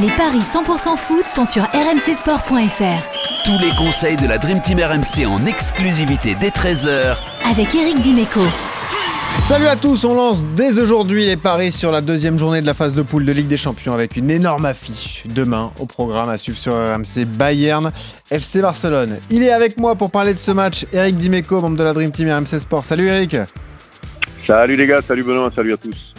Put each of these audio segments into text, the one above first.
Les paris 100% foot sont sur rmcsport.fr. Tous les conseils de la Dream Team RMC en exclusivité dès 13h avec Eric Dimeco. Salut à tous, on lance dès aujourd'hui les paris sur la deuxième journée de la phase de poule de Ligue des Champions avec une énorme affiche demain au programme à suivre sur RMC Bayern FC Barcelone. Il est avec moi pour parler de ce match, Eric Dimeco, membre de la Dream Team RMC Sport. Salut Eric. Salut les gars, salut Benoît, salut à tous.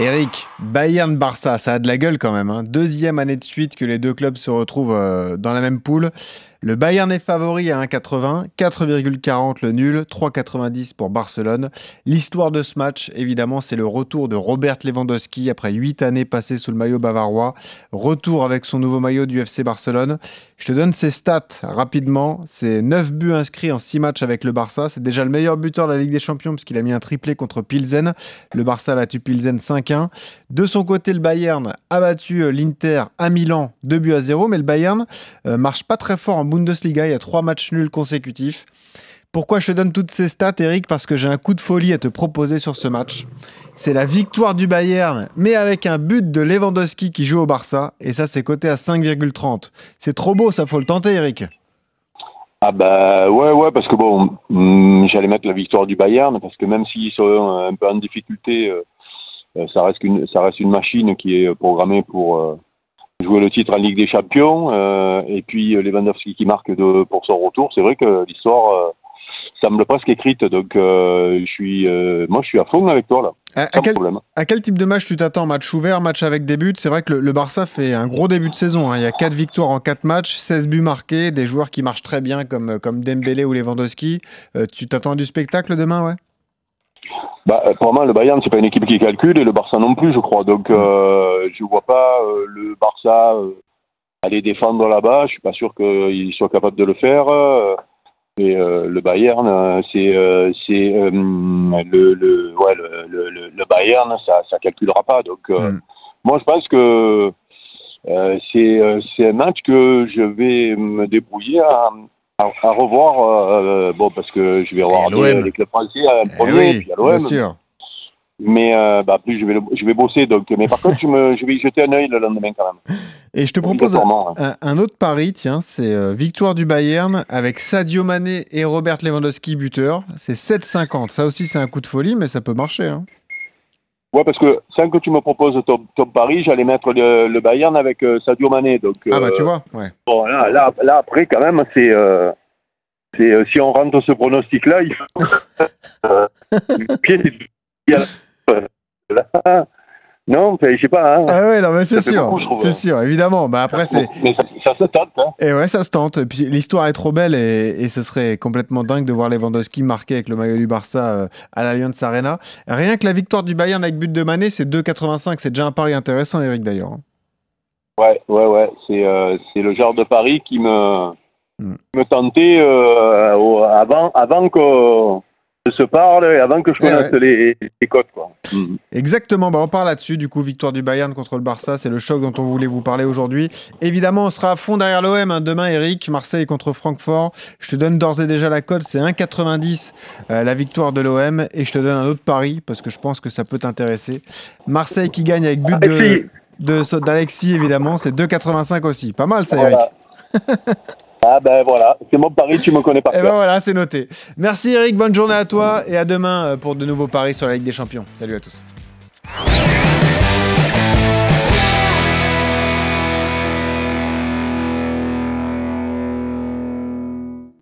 Eric, Bayern-Barça, ça a de la gueule quand même. Hein. Deuxième année de suite que les deux clubs se retrouvent euh, dans la même poule. Le Bayern est favori à 1,80, 4,40 le nul, 3,90 pour Barcelone. L'histoire de ce match, évidemment, c'est le retour de Robert Lewandowski après 8 années passées sous le maillot bavarois. Retour avec son nouveau maillot du FC Barcelone. Je te donne ses stats rapidement. C'est 9 buts inscrits en 6 matchs avec le Barça. C'est déjà le meilleur buteur de la Ligue des Champions parce qu'il a mis un triplé contre Pilsen. Le Barça a battu Pilsen 5-1. De son côté, le Bayern a battu euh, l'Inter à Milan 2 buts à 0. Mais le Bayern euh, marche pas très fort en Bundesliga, il y a trois matchs nuls consécutifs. Pourquoi je te donne toutes ces stats, Eric? Parce que j'ai un coup de folie à te proposer sur ce match. C'est la victoire du Bayern, mais avec un but de Lewandowski qui joue au Barça. Et ça, c'est coté à 5,30. C'est trop beau, ça faut le tenter, Eric. Ah bah ouais, ouais, parce que bon, hmm, j'allais mettre la victoire du Bayern, parce que même s'ils sont un peu en difficulté, euh, ça, reste une, ça reste une machine qui est programmée pour euh, jouer le titre en Ligue des Champions euh, et puis euh, Lewandowski qui marque de, pour son retour. C'est vrai que l'histoire euh, semble presque écrite, donc euh, je suis, euh, moi je suis à fond avec toi là. À, à quel, à quel, type de match tu t'attends? Match ouvert, match avec des buts? C'est vrai que le, le, Barça fait un gros début de saison. Hein. Il y a 4 victoires en 4 matchs, 16 buts marqués, des joueurs qui marchent très bien comme, comme Dembélé ou Lewandowski. Euh, tu t'attends du spectacle demain, ouais? Bah, pour moi, le Bayern, c'est pas une équipe qui calcule et le Barça non plus, je crois. Donc, euh, je vois pas euh, le Barça euh, aller défendre là-bas. Je suis pas sûr qu'il soit capable de le faire. et le Bayern, c'est c'est le, le, ouais, le, le, le, Bayern, ça ça calculera pas. Donc, mm. moi, je pense que c'est un match que je vais me débrouiller à à, à revoir, euh, bon, parce que je vais regarder les clubs français à eh premier, oui, puis à l'OM. Mais euh, bah, plus je vais, je vais bosser, donc. Mais par contre, je, me, je vais y jeter un œil le lendemain quand même. Et je te propose un, un, un, autre pari, tiens, c'est euh, victoire du Bayern avec Sadio Mané et Robert Lewandowski buteur. C'est 7,50. Ça aussi, c'est un coup de folie, mais ça peut marcher. Hein. Ouais, parce que sans que tu me proposes ton, ton pari, j'allais mettre le, le, Bayern avec euh, Sadio Mané. Donc, ah bah tu vois, ouais. Bon, là, là, là après, quand même, c'est... Euh, c'est euh, si on rentre ce pronostic-là, il faut... là, non, je sais pas. Hein. Ah ouais, non, mais c'est sûr, c'est sûr, évidemment. Bah après, c'est. Mais ça, ça, se tente. Hein. Et ouais, ça se tente. Et puis l'histoire est trop belle et, et, ce serait complètement dingue de voir Lewandowski marquer avec le maillot du Barça euh, à l'Allianz Arena. Rien que la victoire du Bayern avec but de Mané, c'est 2,85. C'est déjà un pari intéressant, Eric, d'ailleurs. hein. Ouais, ouais, ouais. C'est euh, le genre de pari qui me, mm. me tentait euh, avant, avant que se parle avant que je connaisse ouais, ouais. les, les, cotes. Quoi. Mmh. Exactement, bah on parle là-dessus. Du coup, victoire du Bayern contre le Barça, c'est le choc dont on voulait vous parler aujourd'hui. Évidemment, on sera à fond derrière l'OM hein. demain, Eric. Marseille contre Francfort. Je te donne d'ores et déjà la cote, c'est 1,90 euh, la victoire de l'OM. Et je te donne un autre pari parce que je pense que ça peut t'intéresser. Marseille qui gagne avec but de d'Alexis, évidemment, c'est 2,85 aussi. Pas mal ça, voilà. Eric. Ah ben voilà, c'est mon pari, tu me connais pas. et eh ben voilà, c'est noté. Merci Eric, bonne journée à toi et à demain euh, pour de nouveaux paris sur la Ligue des Champions. Salut à tous.